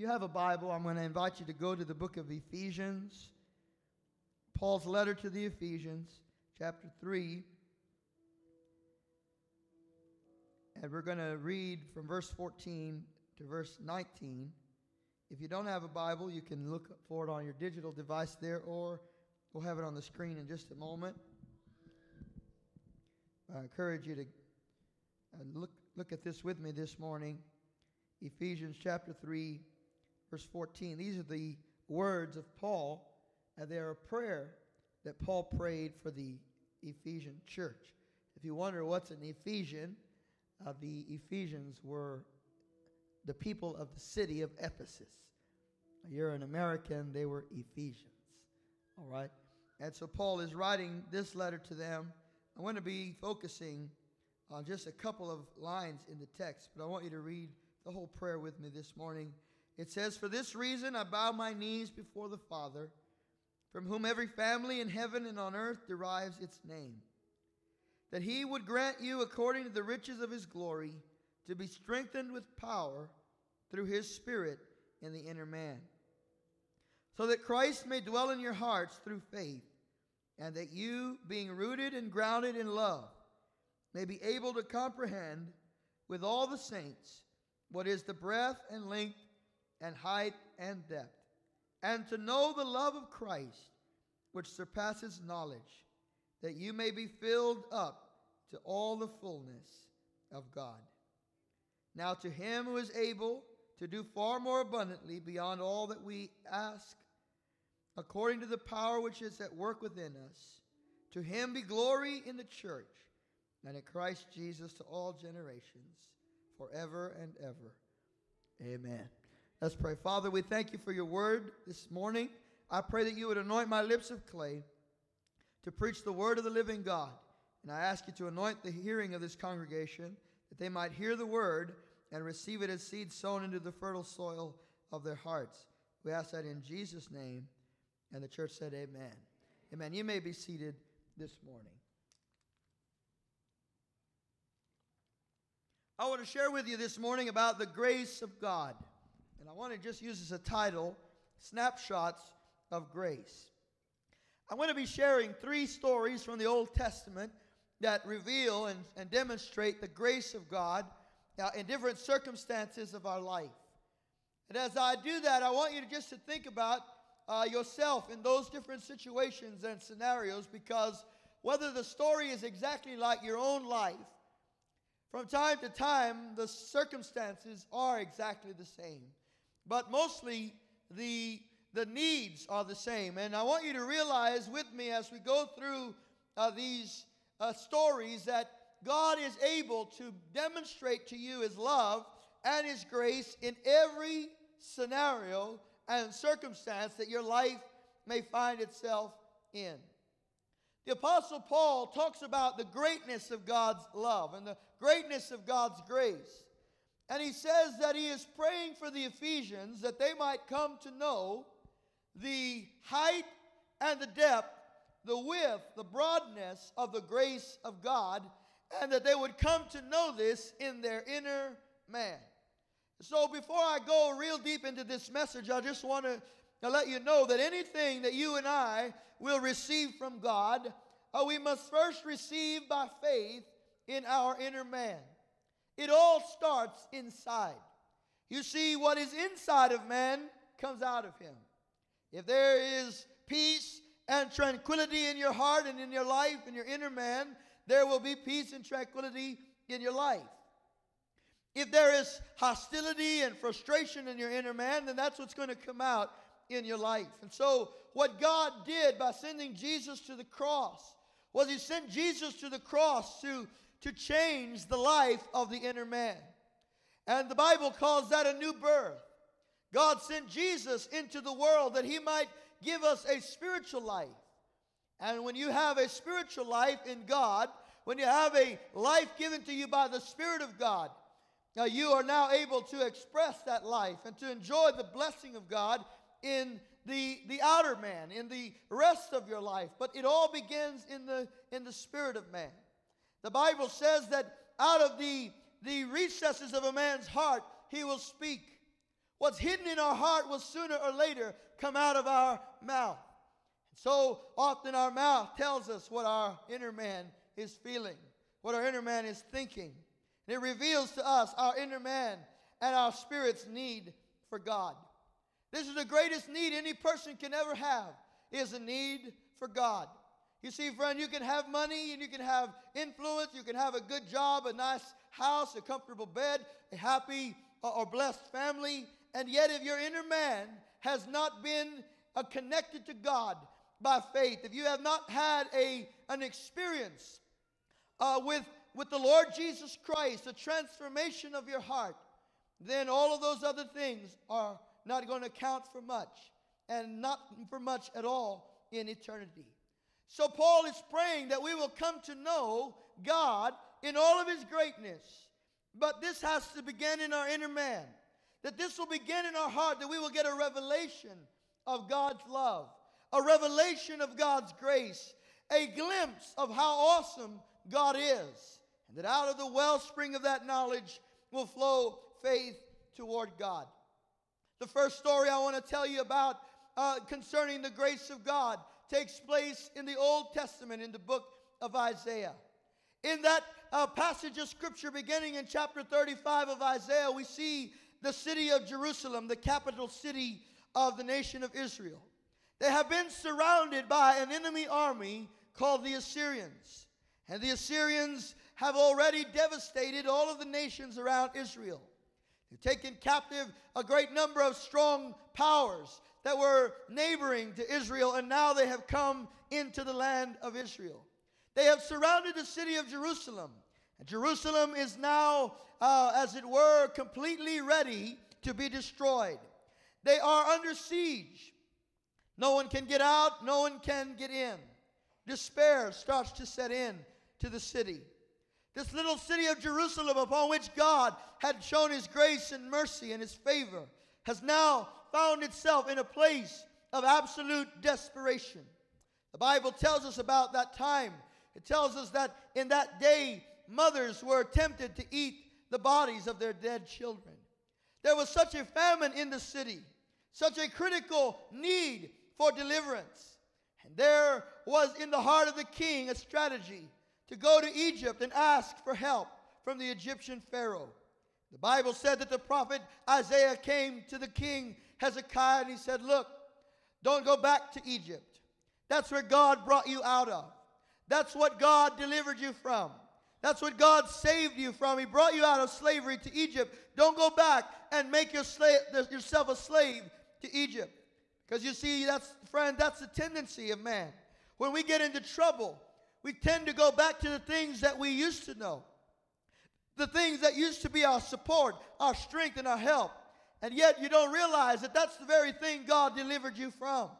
you have a Bible, I'm going to invite you to go to the book of Ephesians, Paul's letter to the Ephesians, chapter 3. And we're going to read from verse 14 to verse 19. If you don't have a Bible, you can look for it on your digital device there, or we'll have it on the screen in just a moment. I encourage you to uh, look, look at this with me this morning. Ephesians chapter 3, verse 14. These are the words of Paul, and they're a prayer that Paul prayed for the Ephesian church. If you wonder what's an Ephesian, uh, the Ephesians were the people of the city of Ephesus. You're an American, they were Ephesians. All right? And so Paul is writing this letter to them. I want to be focusing on just a couple of lines in the text, but I want you to read the whole prayer with me this morning. It says, For this reason I bow my knees before the Father, from whom every family in heaven and on earth derives its name, that he would grant you, according to the riches of his glory, to be strengthened with power through his Spirit in the inner man, so that Christ may dwell in your hearts through faith, and that you, being rooted and grounded in love, may be able to comprehend with all the saints what is the breadth and length and height and depth, and to know the love of Christ, which surpasses knowledge, that you may be filled up to all the fullness of God. Now, to him who is able to do far more abundantly beyond all that we ask, according to the power which is at work within us, to him be glory in the church and in Christ Jesus to all generations, forever and ever. Amen. Let's pray. Father, we thank you for your word this morning. I pray that you would anoint my lips of clay to preach the word of the living God. And I ask you to anoint the hearing of this congregation that they might hear the word and receive it as seed sown into the fertile soil of their hearts. We ask that in Jesus' name. And the church said, Amen. Amen. You may be seated this morning. I want to share with you this morning about the grace of God. And I want to just use as a title Snapshots of Grace. I'm going to be sharing three stories from the Old Testament that reveal and, and demonstrate the grace of God uh, in different circumstances of our life. And as I do that, I want you to just to think about uh, yourself in those different situations and scenarios because whether the story is exactly like your own life, from time to time, the circumstances are exactly the same. But mostly, the, the needs are the same. And I want you to realize with me as we go through uh, these uh, stories that God is able to demonstrate to you His love and His grace in every scenario and circumstance that your life may find itself in. The Apostle Paul talks about the greatness of God's love and the greatness of God's grace. And he says that he is praying for the Ephesians that they might come to know the height and the depth, the width, the broadness of the grace of God and that they would come to know this in their inner man. So, before I go real deep into this message, I just want to let you know that anything that you and I will receive from God, uh, we must first receive by faith in our inner man. It all starts inside. You see, what is inside of man comes out of him. If there is peace and tranquility in your heart and in your life, in your inner man, there will be peace and tranquility in your life. If there is hostility and frustration in your inner man, then that's what's going to come out in your life. And so, what God did by sending Jesus to the cross was He sent Jesus to the cross to, to change the life of the inner man. And the Bible calls that a new birth. God sent Jesus into the world that He might give us a spiritual life. And when you have a spiritual life in God, when you have a life given to you by the Spirit of God, now you are now able to express that life and to enjoy the blessing of God in the, the outer man, in the rest of your life. But it all begins in the, in the spirit of man. The Bible says that out of the, the recesses of a man's heart, he will speak. What's hidden in our heart will sooner or later come out of our mouth. So often our mouth tells us what our inner man is feeling, what our inner man is thinking. And it reveals to us our inner man and our spirit's need for God. This is the greatest need any person can ever have is a need for God. You see, friend, you can have money and you can have influence, you can have a good job, a nice house, a comfortable bed, a happy uh, or blessed family, and yet if your inner man has not been uh, connected to God by faith, if you have not had a, an experience uh, with, with the Lord Jesus Christ, a transformation of your heart, then all of those other things are not going to count for much and not for much at all in eternity. So, Paul is praying that we will come to know God in all of his greatness. But this has to begin in our inner man. That this will begin in our heart, that we will get a revelation of God's love, a revelation of God's grace, a glimpse of how awesome God is. And that out of the wellspring of that knowledge will flow faith toward God. The first story I want to tell you about uh, concerning the grace of God takes place in the Old Testament in the book of Isaiah. In that uh, passage of scripture beginning in chapter 35 of Isaiah, we see the city of Jerusalem, the capital city of the nation of Israel. They have been surrounded by an enemy army called the Assyrians. And the Assyrians have already devastated all of the nations around Israel. They've taken captive a great number of strong powers that were neighboring to Israel, and now they have come into the land of Israel. They have surrounded the city of Jerusalem. And Jerusalem is now, uh, as it were, completely ready to be destroyed. They are under siege. No one can get out, no one can get in. Despair starts to set in to the city. This little city of Jerusalem, upon which God had shown his grace and mercy and his favor, has now found itself in a place of absolute desperation. The Bible tells us about that time. It tells us that in that day, mothers were tempted to eat the bodies of their dead children. There was such a famine in the city, such a critical need for deliverance. And there was in the heart of the king a strategy to go to Egypt and ask for help from the Egyptian Pharaoh. The Bible said that the prophet Isaiah came to the king Hezekiah and he said, Look, don't go back to Egypt. That's where God brought you out of. That's what God delivered you from. That's what God saved you from. He brought you out of slavery to Egypt. Don't go back and make your yourself a slave to Egypt. Because you see, that's, friend, that's the tendency of man. When we get into trouble, we tend to go back to the things that we used to know, the things that used to be our support, our strength, and our help. And yet you don't realize that that's the very thing God delivered you from.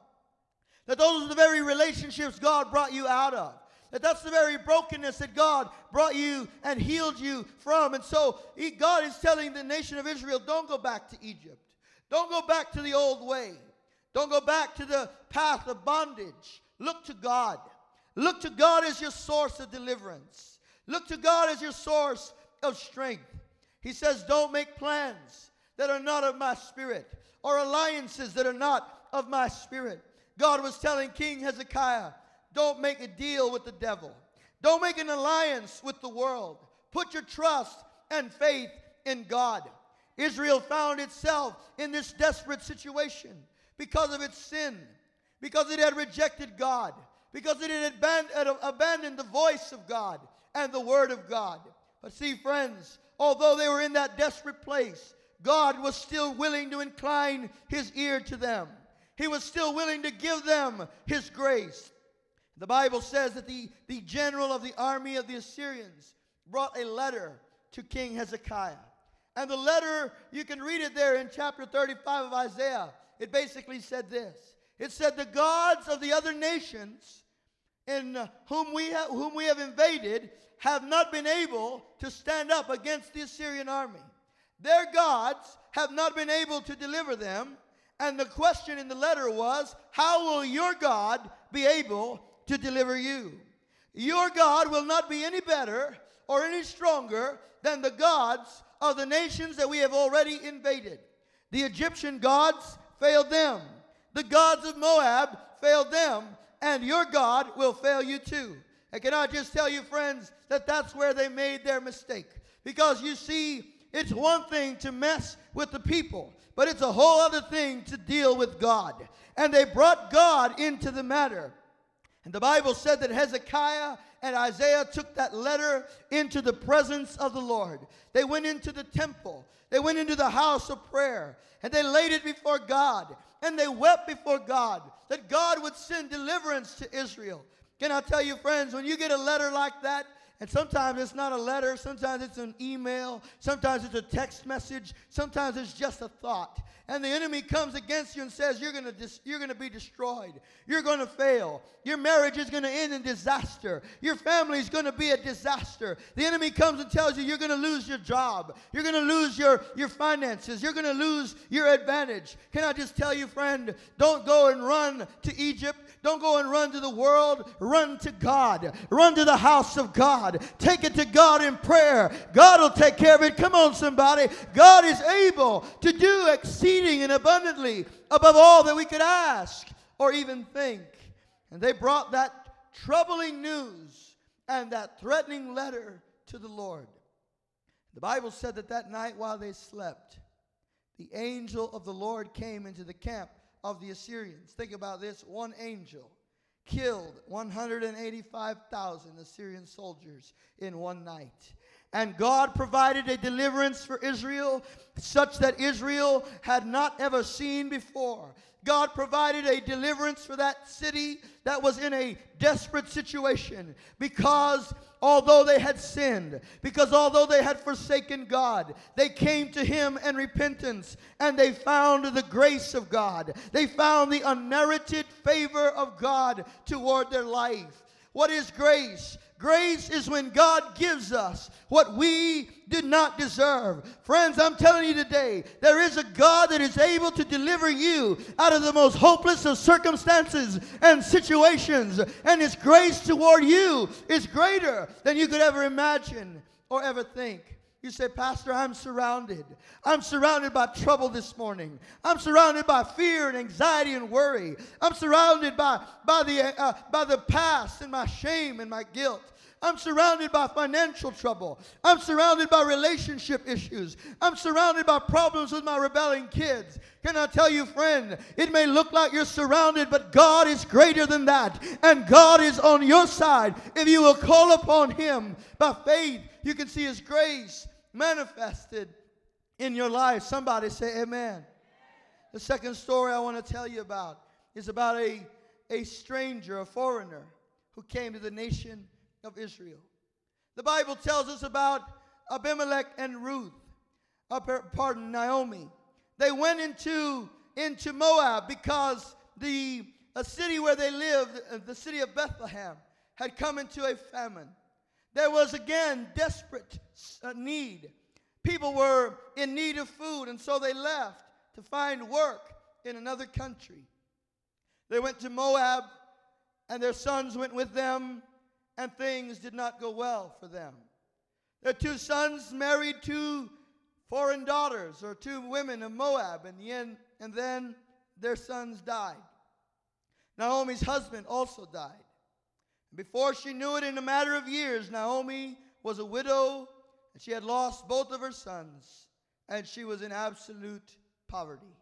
That those are the very relationships God brought you out of. That that's the very brokenness that God brought you and healed you from. And so he, God is telling the nation of Israel, don't go back to Egypt. Don't go back to the old way. Don't go back to the path of bondage. Look to God. Look to God as your source of deliverance. Look to God as your source of strength. He says, Don't make plans that are not of my spirit or alliances that are not of my spirit. God was telling King Hezekiah, Don't make a deal with the devil, don't make an alliance with the world. Put your trust and faith in God. Israel found itself in this desperate situation because of its sin, because it had rejected God because it had abandoned the voice of God and the word of God. But see, friends, although they were in that desperate place, God was still willing to incline his ear to them. He was still willing to give them his grace. The Bible says that the, the general of the army of the Assyrians brought a letter to King Hezekiah. And the letter, you can read it there in chapter 35 of Isaiah. It basically said this it said, The gods of the other nations in uh, whom we, have, whom we have invaded have not been able to stand up against the Assyrian army. Their gods have not been able to deliver them. And the question in the letter was, How will your God be able to deliver you? Your God will not be any better or any stronger than the gods of the nations that we have already invaded. The Egyptian gods failed them. The gods of Moab failed them. And your God will fail you too. And can I just tell you, friends, that that's where they made their mistake? Because you see, it's one thing to mess with the people, but it's a whole other thing to deal with God. And they brought God into the matter. And the Bible said that Hezekiah and Isaiah took that letter into the presence of the Lord. They went into the temple, they went into the house of prayer, and they laid it before God. And they wept before God that God would send deliverance to Israel. Can I tell you, friends, when you get a letter like that, and sometimes it's not a letter, sometimes it's an email, sometimes it's a text message, sometimes it's just a thought. And the enemy comes against you and says, You're gonna, dis- you're gonna be destroyed. You're gonna fail. Your marriage is gonna end in disaster. Your family is gonna be a disaster. The enemy comes and tells you you're gonna lose your job. You're gonna lose your, your finances. You're gonna lose your advantage. Can I just tell you, friend, don't go and run to Egypt. Don't go and run to the world. Run to God. Run to the house of God. Take it to God in prayer. God will take care of it. Come on, somebody. God is able to do exceeding and abundantly above all that we could ask or even think. And they brought that troubling news and that threatening letter to the Lord. The Bible said that that night while they slept, the angel of the Lord came into the camp of the Assyrians. Think about this one angel killed 185,000 Assyrian soldiers in one night. And God provided a deliverance for Israel such that Israel had not ever seen before. God provided a deliverance for that city that was in a desperate situation because although they had sinned, because although they had forsaken God, they came to Him in repentance and they found the grace of God. They found the unmerited favor of God toward their life. What is grace? Grace is when God gives us what we did not deserve. Friends, I'm telling you today, there is a God that is able to deliver you out of the most hopeless of circumstances and situations. And His grace toward you is greater than you could ever imagine or ever think. You say, Pastor, I'm surrounded. I'm surrounded by trouble this morning. I'm surrounded by fear and anxiety and worry. I'm surrounded by, by, the, uh, by the past and my shame and my guilt. I'm surrounded by financial trouble. I'm surrounded by relationship issues. I'm surrounded by problems with my rebelling kids. Can I tell you, friend, it may look like you're surrounded, but God is greater than that. And God is on your side. If you will call upon Him by faith, you can see His grace manifested in your life. Somebody say, Amen. The second story I want to tell you about is about a, a stranger, a foreigner, who came to the nation of Israel. The Bible tells us about Abimelech and Ruth, uh, pardon, Naomi. They went into, into Moab because the a city where they lived, uh, the city of Bethlehem, had come into a famine. There was again desperate uh, need. People were in need of food, and so they left to find work in another country. They went to Moab, and their sons went with them, and things did not go well for them. Their two sons married two foreign daughters or two women of Moab, and, the end, and then their sons died. Naomi's husband also died. Before she knew it, in a matter of years, Naomi was a widow and she had lost both of her sons and she was in absolute poverty.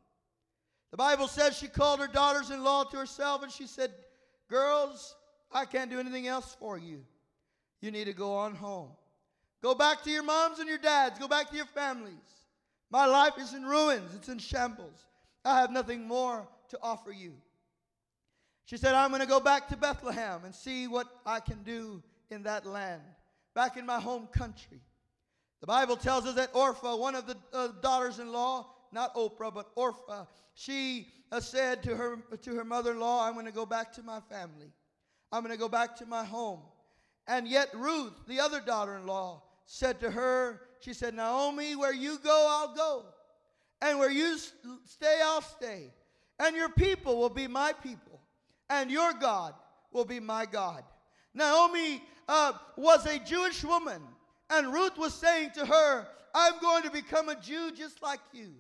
The Bible says she called her daughters in law to herself and she said, Girls, I can't do anything else for you. You need to go on home. Go back to your moms and your dads. Go back to your families. My life is in ruins, it's in shambles. I have nothing more to offer you. She said, I'm going to go back to Bethlehem and see what I can do in that land, back in my home country. The Bible tells us that Orpah, one of the uh, daughters in law, not Oprah, but Orpah, she uh, said to her, to her mother in law, I'm going to go back to my family. I'm going to go back to my home. And yet, Ruth, the other daughter in law, said to her, She said, Naomi, where you go, I'll go. And where you stay, I'll stay. And your people will be my people. And your God will be my God. Naomi uh, was a Jewish woman. And Ruth was saying to her, I'm going to become a Jew just like you.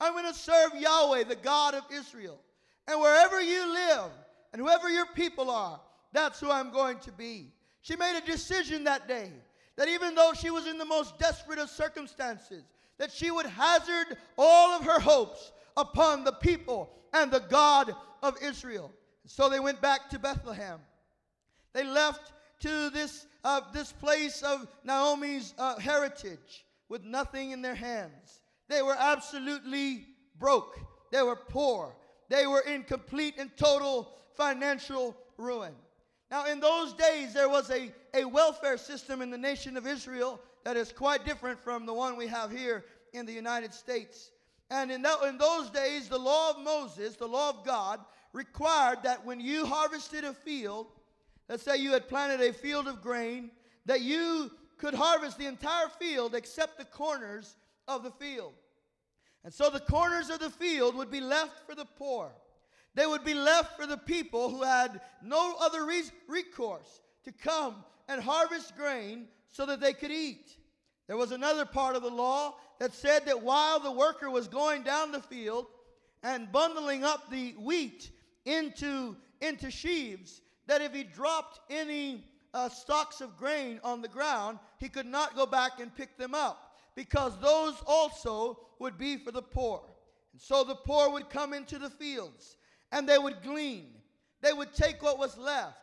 I'm going to serve Yahweh, the God of Israel. And wherever you live and whoever your people are, that's who I'm going to be. She made a decision that day that even though she was in the most desperate of circumstances, that she would hazard all of her hopes upon the people and the God of Israel. So they went back to Bethlehem. They left to this, uh, this place of Naomi's uh, heritage with nothing in their hands. They were absolutely broke. They were poor. They were in complete and total financial ruin. Now, in those days, there was a, a welfare system in the nation of Israel that is quite different from the one we have here in the United States. And in, that, in those days, the law of Moses, the law of God, required that when you harvested a field, let's say you had planted a field of grain, that you could harvest the entire field except the corners of the field. And so the corners of the field would be left for the poor. They would be left for the people who had no other re- recourse to come and harvest grain so that they could eat. There was another part of the law that said that while the worker was going down the field and bundling up the wheat into, into sheaves, that if he dropped any uh, stalks of grain on the ground, he could not go back and pick them up because those also would be for the poor. And so the poor would come into the fields and they would glean. They would take what was left,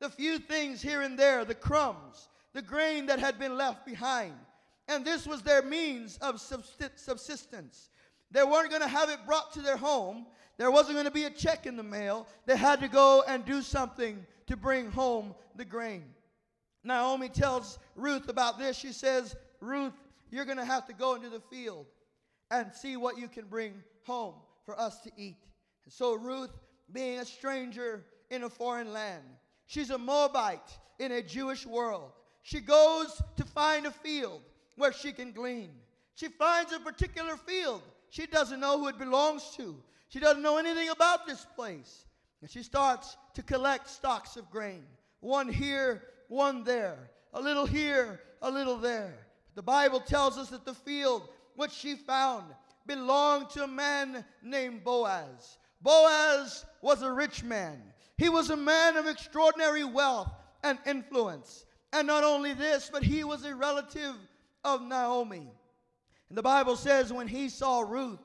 the few things here and there, the crumbs, the grain that had been left behind. And this was their means of subsistence. They weren't going to have it brought to their home. There wasn't going to be a check in the mail. They had to go and do something to bring home the grain. Naomi tells Ruth about this. She says, Ruth, you're going to have to go into the field and see what you can bring home for us to eat. And so Ruth, being a stranger in a foreign land, she's a Moabite in a Jewish world. She goes to find a field where she can glean. She finds a particular field. She doesn't know who it belongs to. She doesn't know anything about this place. And she starts to collect stocks of grain. One here, one there. A little here, a little there. But the Bible tells us that the field which she found belonged to a man named Boaz. Boaz was a rich man. He was a man of extraordinary wealth and influence. And not only this, but he was a relative of Naomi. And the Bible says when he saw Ruth,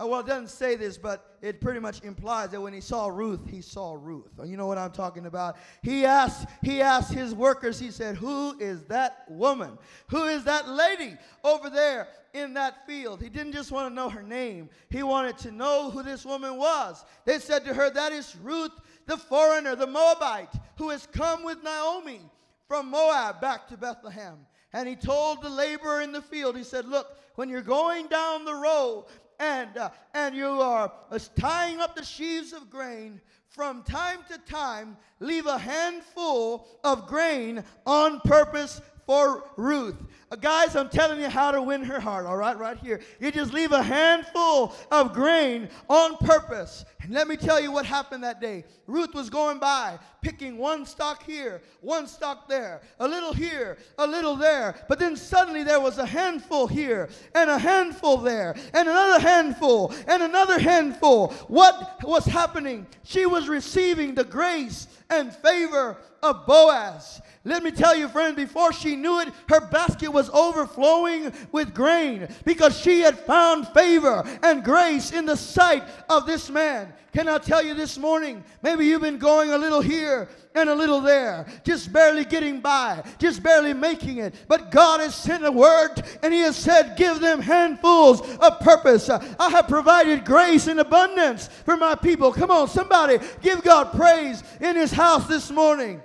uh, well, it doesn't say this, but it pretty much implies that when he saw Ruth, he saw Ruth. You know what I'm talking about? He asked, he asked his workers, he said, Who is that woman? Who is that lady over there in that field? He didn't just want to know her name, he wanted to know who this woman was. They said to her, That is Ruth, the foreigner, the Moabite, who has come with Naomi from Moab back to Bethlehem. And he told the laborer in the field, he said, Look, when you're going down the road, and, uh, and you are uh, tying up the sheaves of grain, from time to time, leave a handful of grain on purpose for Ruth. Uh, guys, I'm telling you how to win her heart, all right, right here. You just leave a handful of grain on purpose. And let me tell you what happened that day. Ruth was going by, picking one stalk here, one stalk there, a little here, a little there. But then suddenly there was a handful here, and a handful there, and another handful, and another handful. What was happening? She was receiving the grace and favor of Boaz. Let me tell you, friend, before she knew it, her basket was overflowing with grain because she had found favor and grace in the sight of this man. Can I tell you this morning? Maybe you've been going a little here and a little there, just barely getting by, just barely making it. But God has sent a word and He has said, Give them handfuls of purpose. I have provided grace in abundance for my people. Come on, somebody give God praise in His house this morning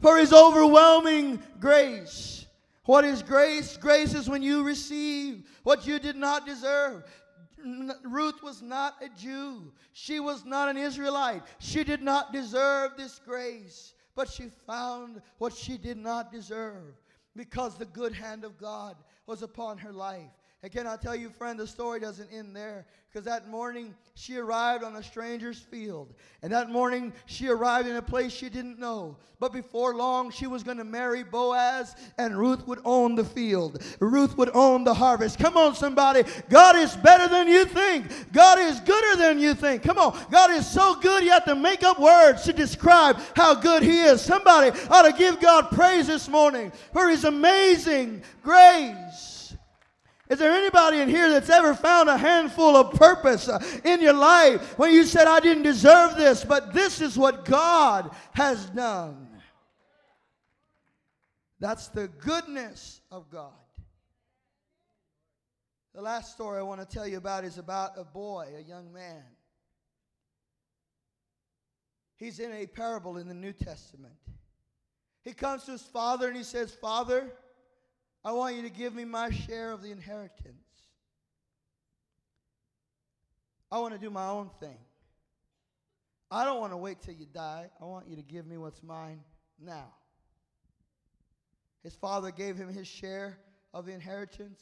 for his overwhelming grace. What is grace? Grace is when you receive what you did not deserve. Ruth was not a Jew. She was not an Israelite. She did not deserve this grace, but she found what she did not deserve because the good hand of God was upon her life. And can I tell you, friend, the story doesn't end there. Because that morning she arrived on a stranger's field. And that morning she arrived in a place she didn't know. But before long she was going to marry Boaz, and Ruth would own the field. Ruth would own the harvest. Come on, somebody. God is better than you think. God is gooder than you think. Come on. God is so good you have to make up words to describe how good He is. Somebody ought to give God praise this morning for His amazing grace. Is there anybody in here that's ever found a handful of purpose uh, in your life when you said, I didn't deserve this, but this is what God has done? That's the goodness of God. The last story I want to tell you about is about a boy, a young man. He's in a parable in the New Testament. He comes to his father and he says, Father, I want you to give me my share of the inheritance. I want to do my own thing. I don't want to wait till you die. I want you to give me what's mine now. His father gave him his share of the inheritance,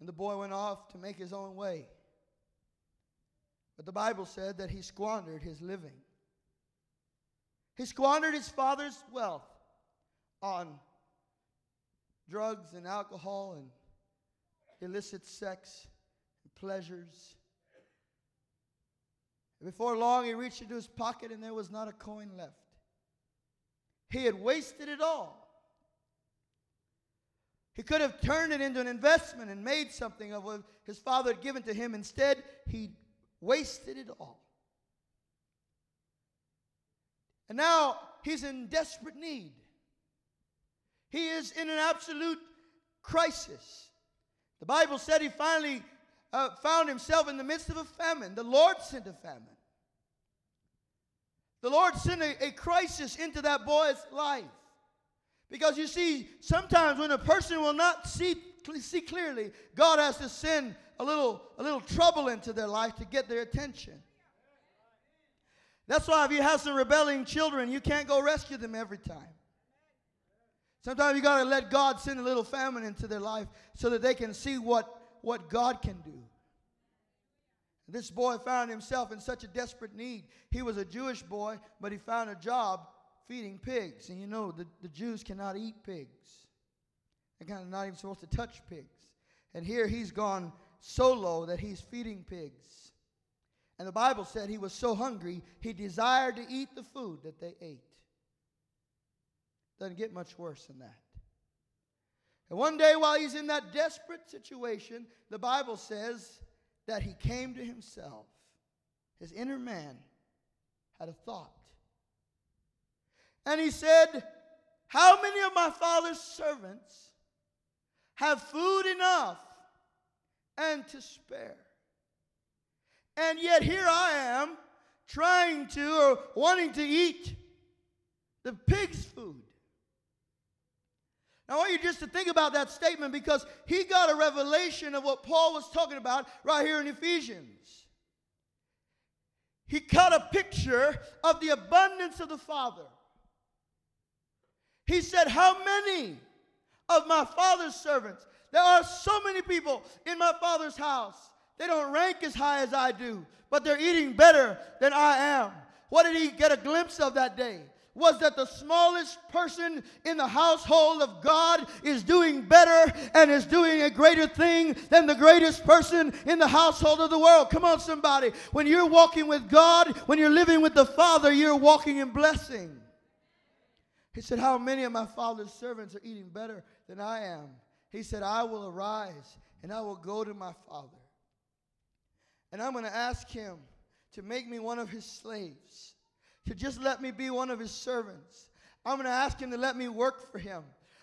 and the boy went off to make his own way. But the Bible said that he squandered his living. He squandered his father's wealth on drugs and alcohol and illicit sex and pleasures. Before long, he reached into his pocket and there was not a coin left. He had wasted it all. He could have turned it into an investment and made something of what his father had given to him. Instead, he wasted it all. And now he's in desperate need. He is in an absolute crisis. The Bible said he finally uh, found himself in the midst of a famine. The Lord sent a famine. The Lord sent a, a crisis into that boy's life. Because you see, sometimes when a person will not see, see clearly, God has to send a little, a little trouble into their life to get their attention. That's why if you have some rebelling children, you can't go rescue them every time. Sometimes you got to let God send a little famine into their life so that they can see what, what God can do. This boy found himself in such a desperate need. He was a Jewish boy, but he found a job feeding pigs. And you know, the, the Jews cannot eat pigs, they're kind of not even supposed to touch pigs. And here he's gone so low that he's feeding pigs. And the Bible said he was so hungry, he desired to eat the food that they ate. Doesn't get much worse than that. And one day, while he's in that desperate situation, the Bible says that he came to himself. His inner man had a thought. And he said, How many of my father's servants have food enough and to spare? And yet here I am trying to or wanting to eat the pig's food. Now, I want you just to think about that statement because he got a revelation of what Paul was talking about right here in Ephesians. He got a picture of the abundance of the Father. He said, How many of my Father's servants? There are so many people in my Father's house. They don't rank as high as I do, but they're eating better than I am. What did he get a glimpse of that day? Was that the smallest person in the household of God is doing better and is doing a greater thing than the greatest person in the household of the world. Come on, somebody. When you're walking with God, when you're living with the Father, you're walking in blessing. He said, How many of my father's servants are eating better than I am? He said, I will arise and I will go to my father. And I'm going to ask him to make me one of his slaves to just let me be one of his servants. I'm going to ask him to let me work for him.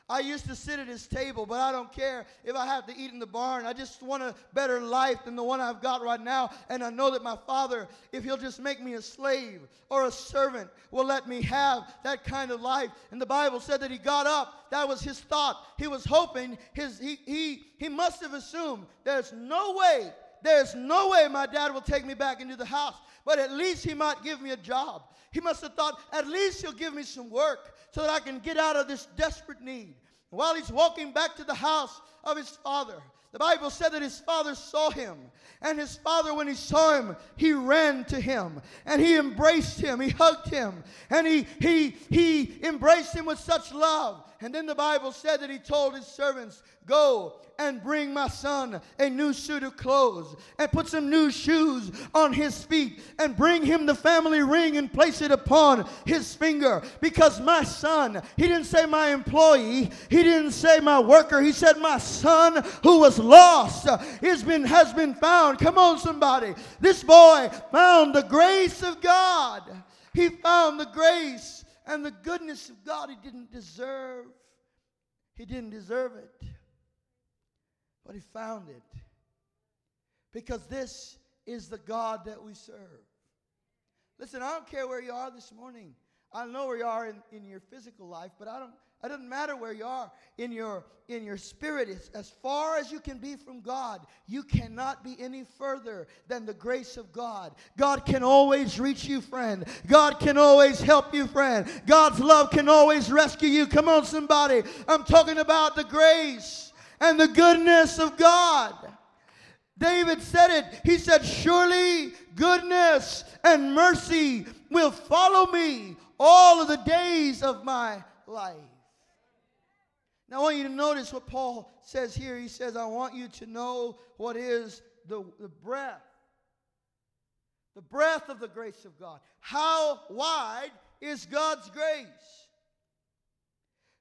I used to sit at his table, but I don't care if I have to eat in the barn. I just want a better life than the one I've got right now. And I know that my father, if he'll just make me a slave or a servant, will let me have that kind of life. And the Bible said that he got up. That was his thought. He was hoping, his, he, he, he must have assumed there's no way, there's no way my dad will take me back into the house. But at least he might give me a job. He must have thought, at least he'll give me some work so that I can get out of this desperate need. While he's walking back to the house of his father, The Bible said that his father saw him. And his father, when he saw him, he ran to him and he embraced him. He hugged him and he, he, he embraced him with such love. And then the Bible said that he told his servants, Go and bring my son a new suit of clothes and put some new shoes on his feet and bring him the family ring and place it upon his finger. Because my son he didn't say my employee he didn't say my worker he said my son who was lost has been has been found. Come on somebody. This boy found the grace of God. He found the grace and the goodness of God he didn't deserve he didn't deserve it but he found it. Because this is the God that we serve. Listen, I don't care where you are this morning. I know where you are in, in your physical life, but I don't it doesn't matter where you are in your in your spirit. As, as far as you can be from god. You cannot be any further than the grace of god. God can always reach you friend. God can always help you friend. God's love can always rescue you. Come on somebody. I'm talking about the grace and the goodness of God. David said it. He said, Surely goodness and mercy will follow me all of the days of my life. Now, I want you to notice what Paul says here. He says, I want you to know what is the, the breath, the breath of the grace of God. How wide is God's grace?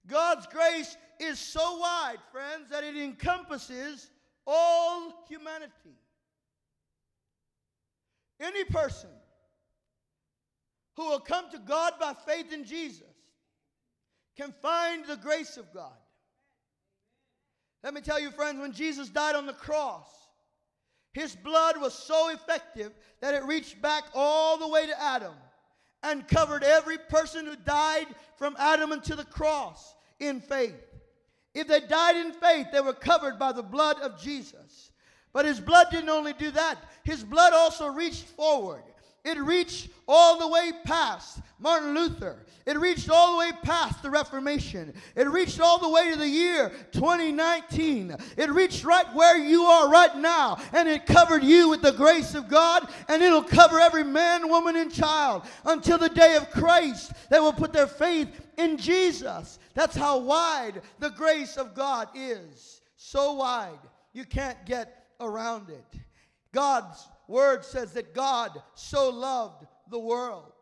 God's grace is so wide, friends, that it encompasses all humanity. Any person who will come to God by faith in Jesus can find the grace of God. Let me tell you, friends, when Jesus died on the cross, his blood was so effective that it reached back all the way to Adam and covered every person who died from Adam unto the cross in faith. If they died in faith, they were covered by the blood of Jesus. But his blood didn't only do that, his blood also reached forward. It reached all the way past Martin Luther. It reached all the way past the Reformation. It reached all the way to the year 2019. It reached right where you are right now. And it covered you with the grace of God. And it'll cover every man, woman, and child until the day of Christ. They will put their faith in Jesus. That's how wide the grace of God is. So wide, you can't get around it. God's word says that God so loved the world,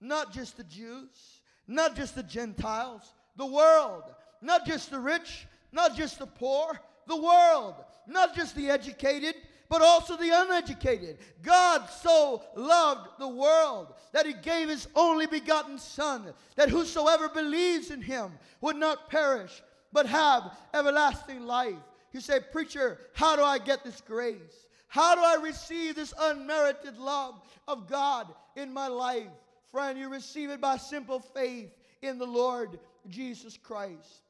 not just the Jews, not just the Gentiles, the world, not just the rich, not just the poor, the world, not just the educated, but also the uneducated. God so loved the world that he gave his only begotten Son, that whosoever believes in him would not perish, but have everlasting life. You say, Preacher, how do I get this grace? How do I receive this unmerited love of God in my life? Friend, you receive it by simple faith in the Lord Jesus Christ.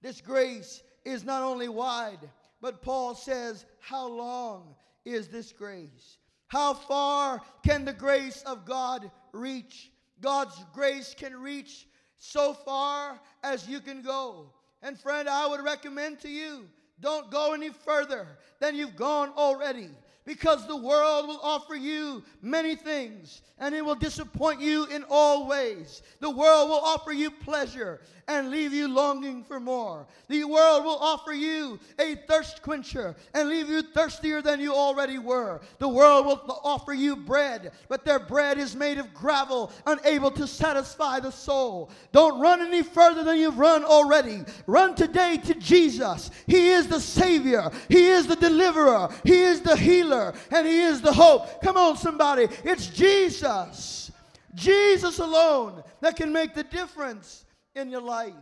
This grace is not only wide, but Paul says, How long is this grace? How far can the grace of God reach? God's grace can reach so far as you can go. And friend, I would recommend to you don't go any further than you've gone already because the world will offer you many things and it will disappoint you in all ways. The world will offer you pleasure and leave you longing for more. The world will offer you a thirst quencher and leave you thirstier than you already were. The world will offer you bread, but their bread is made of gravel, unable to satisfy the soul. Don't run any further than you've run already. Run today to Jesus. He is the Savior, He is the deliverer, He is the healer, and He is the hope. Come on, somebody. It's Jesus. Jesus alone that can make the difference in your life?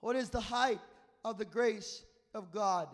What is the height of the grace of God?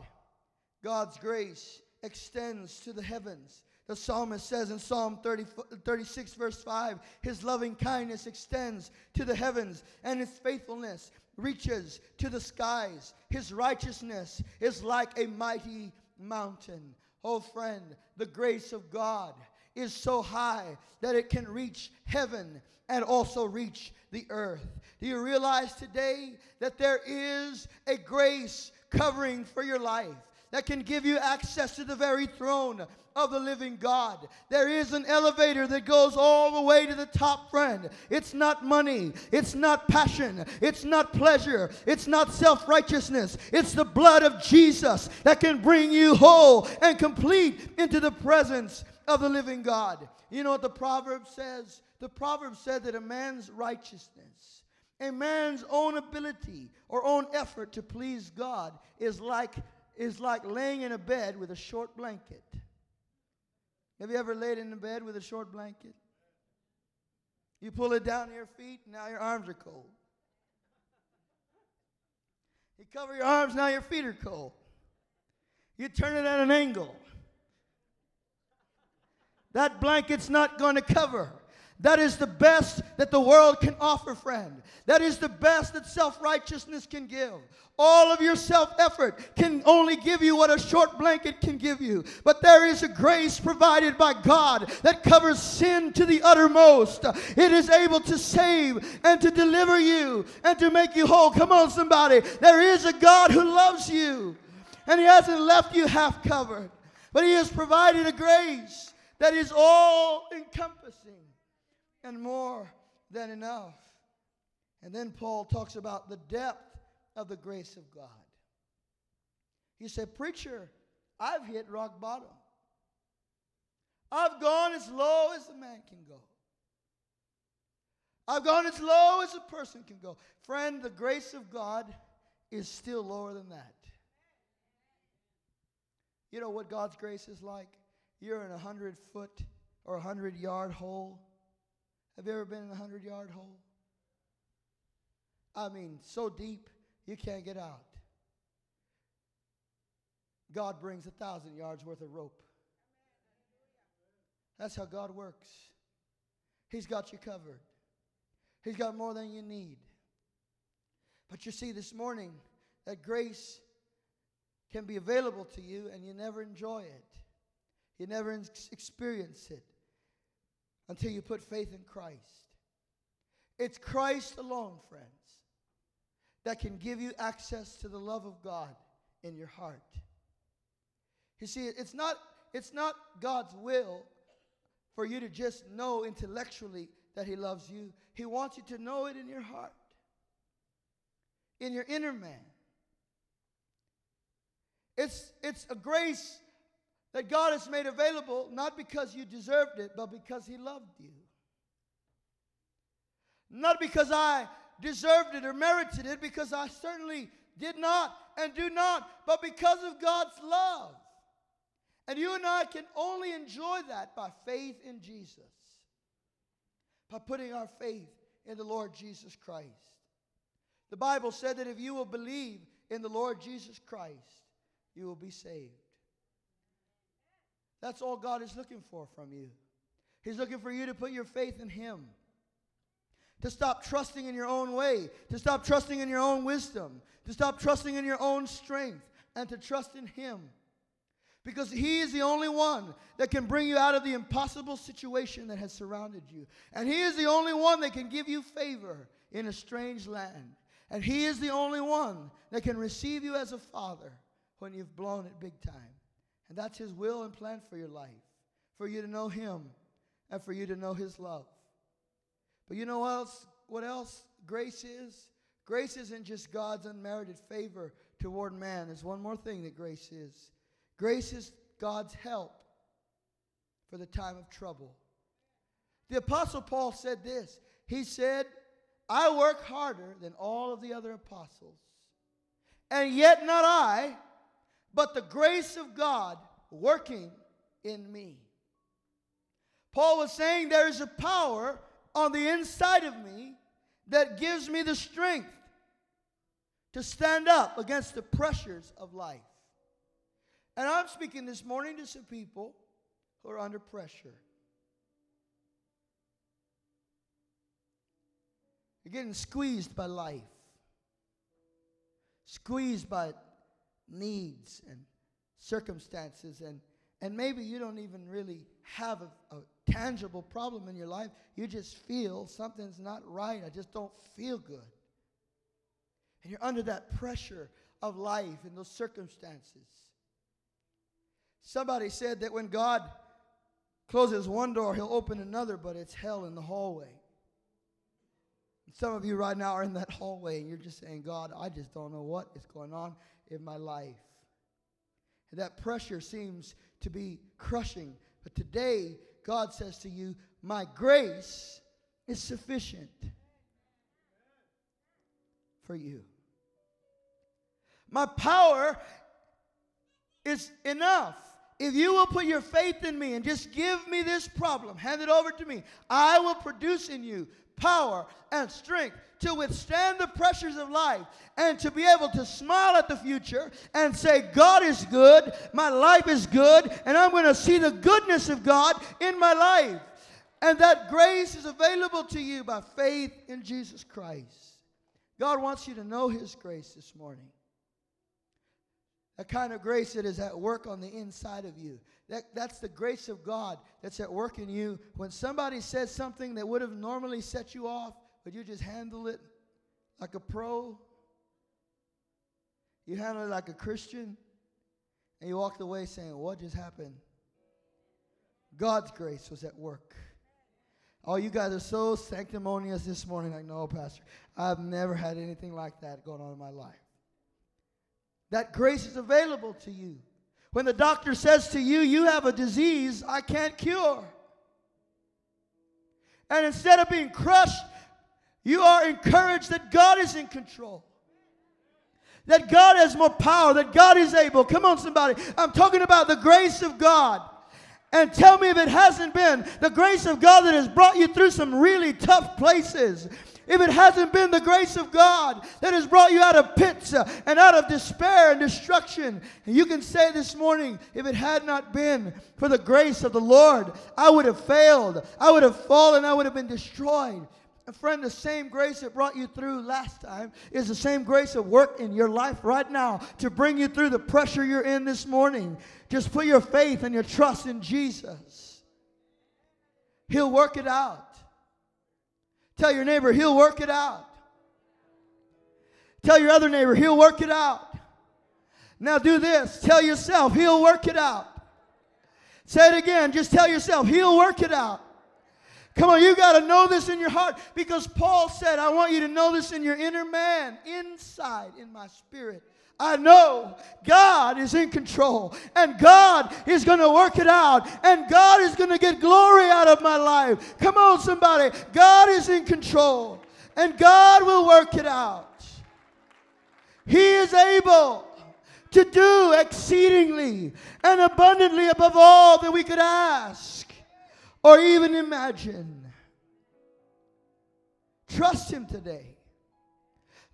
God's grace extends to the heavens. The psalmist says in Psalm 30, 36, verse 5, His loving kindness extends to the heavens, and His faithfulness reaches to the skies. His righteousness is like a mighty mountain. Oh, friend, the grace of God is so high that it can reach heaven and also reach the earth. Do you realize today that there is a grace covering for your life? That can give you access to the very throne of the living God. There is an elevator that goes all the way to the top, friend. It's not money, it's not passion, it's not pleasure, it's not self righteousness. It's the blood of Jesus that can bring you whole and complete into the presence of the living God. You know what the proverb says? The proverb said that a man's righteousness, a man's own ability or own effort to please God is like is like laying in a bed with a short blanket. Have you ever laid in a bed with a short blanket? You pull it down to your feet, now your arms are cold. You cover your arms, now your feet are cold. You turn it at an angle. That blanket's not going to cover. That is the best that the world can offer, friend. That is the best that self righteousness can give. All of your self effort can only give you what a short blanket can give you. But there is a grace provided by God that covers sin to the uttermost. It is able to save and to deliver you and to make you whole. Come on, somebody. There is a God who loves you, and He hasn't left you half covered, but He has provided a grace that is all encompassing and more than enough. And then Paul talks about the depth of the grace of God. He said, Preacher, I've hit rock bottom. I've gone as low as a man can go. I've gone as low as a person can go. Friend, the grace of God is still lower than that. You know what God's grace is like? You're in a hundred foot or a hundred yard hole have you ever been in a 100 yard hole? I mean, so deep you can't get out. God brings a thousand yards worth of rope. That's how God works. He's got you covered, He's got more than you need. But you see, this morning, that grace can be available to you and you never enjoy it, you never experience it until you put faith in Christ. It's Christ alone, friends, that can give you access to the love of God in your heart. You see, it's not, it's not God's will for you to just know intellectually that He loves you. He wants you to know it in your heart, in your inner man. It's, it's a grace that God has made available not because you deserved it, but because He loved you. Not because I deserved it or merited it, because I certainly did not and do not, but because of God's love. And you and I can only enjoy that by faith in Jesus, by putting our faith in the Lord Jesus Christ. The Bible said that if you will believe in the Lord Jesus Christ, you will be saved. That's all God is looking for from you. He's looking for you to put your faith in Him. To stop trusting in your own way, to stop trusting in your own wisdom, to stop trusting in your own strength, and to trust in Him. Because He is the only one that can bring you out of the impossible situation that has surrounded you. And He is the only one that can give you favor in a strange land. And He is the only one that can receive you as a father when you've blown it big time. And that's His will and plan for your life, for you to know Him and for you to know His love. But you know what else? What else grace is? Grace isn't just God's unmerited favor toward man. There's one more thing that grace is. Grace is God's help for the time of trouble. The Apostle Paul said this. He said, I work harder than all of the other apostles, and yet not I but the grace of God working in me. Paul was saying there is a power on the inside of me that gives me the strength to stand up against the pressures of life. And I'm speaking this morning to some people who are under pressure. You're getting squeezed by life, squeezed by needs and circumstances and and maybe you don't even really have a, a, tangible problem in your life. You just feel something's not right. I just don't feel good. And you're under that pressure of life and those circumstances. Somebody said that when God closes one door, he'll open another, but it's hell in the hallway. Some of you right now are in that hallway and you're just saying, God, I just don't know what is going on in my life. And that pressure seems to be crushing. But today, God says to you, My grace is sufficient for you. My power is enough. If you will put your faith in me and just give me this problem, hand it over to me, I will produce in you power and strength to withstand the pressures of life and to be able to smile at the future and say, God is good, my life is good, and I'm going to see the goodness of God in my life. And that grace is available to you by faith in Jesus Christ. God wants you to know His grace this morning. That kind of grace that is at work on the inside of you. That, that's the grace of God that's at work in you. When somebody says something that would have normally set you off, but you just handle it like a pro, you handle it like a Christian, and you walked away saying, What just happened? God's grace was at work. Oh, you guys are so sanctimonious this morning. Like, no, Pastor, I've never had anything like that going on in my life. That grace is available to you. When the doctor says to you, you have a disease I can't cure. And instead of being crushed, you are encouraged that God is in control. That God has more power, that God is able. Come on, somebody. I'm talking about the grace of God. And tell me if it hasn't been the grace of God that has brought you through some really tough places if it hasn't been the grace of God that has brought you out of pits uh, and out of despair and destruction. And you can say this morning, if it had not been for the grace of the Lord, I would have failed. I would have fallen. I would have been destroyed. And friend, the same grace that brought you through last time is the same grace at work in your life right now to bring you through the pressure you're in this morning. Just put your faith and your trust in Jesus. He'll work it out. Tell your neighbor, he'll work it out. Tell your other neighbor, he'll work it out. Now do this. Tell yourself, he'll work it out. Say it again. Just tell yourself, he'll work it out. Come on, you got to know this in your heart because Paul said, I want you to know this in your inner man, inside, in my spirit. I know God is in control and God is going to work it out and God is going to get glory out of my life. Come on, somebody. God is in control and God will work it out. He is able to do exceedingly and abundantly above all that we could ask or even imagine. Trust Him today.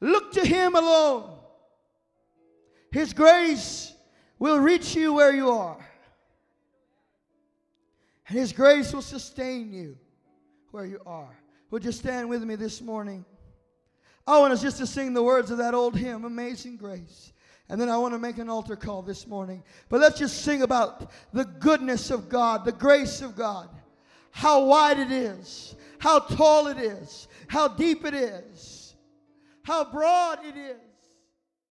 Look to Him alone. His grace will reach you where you are. And His grace will sustain you where you are. Would you stand with me this morning? I want us just to sing the words of that old hymn, Amazing Grace. And then I want to make an altar call this morning. But let's just sing about the goodness of God, the grace of God, how wide it is, how tall it is, how deep it is, how broad it is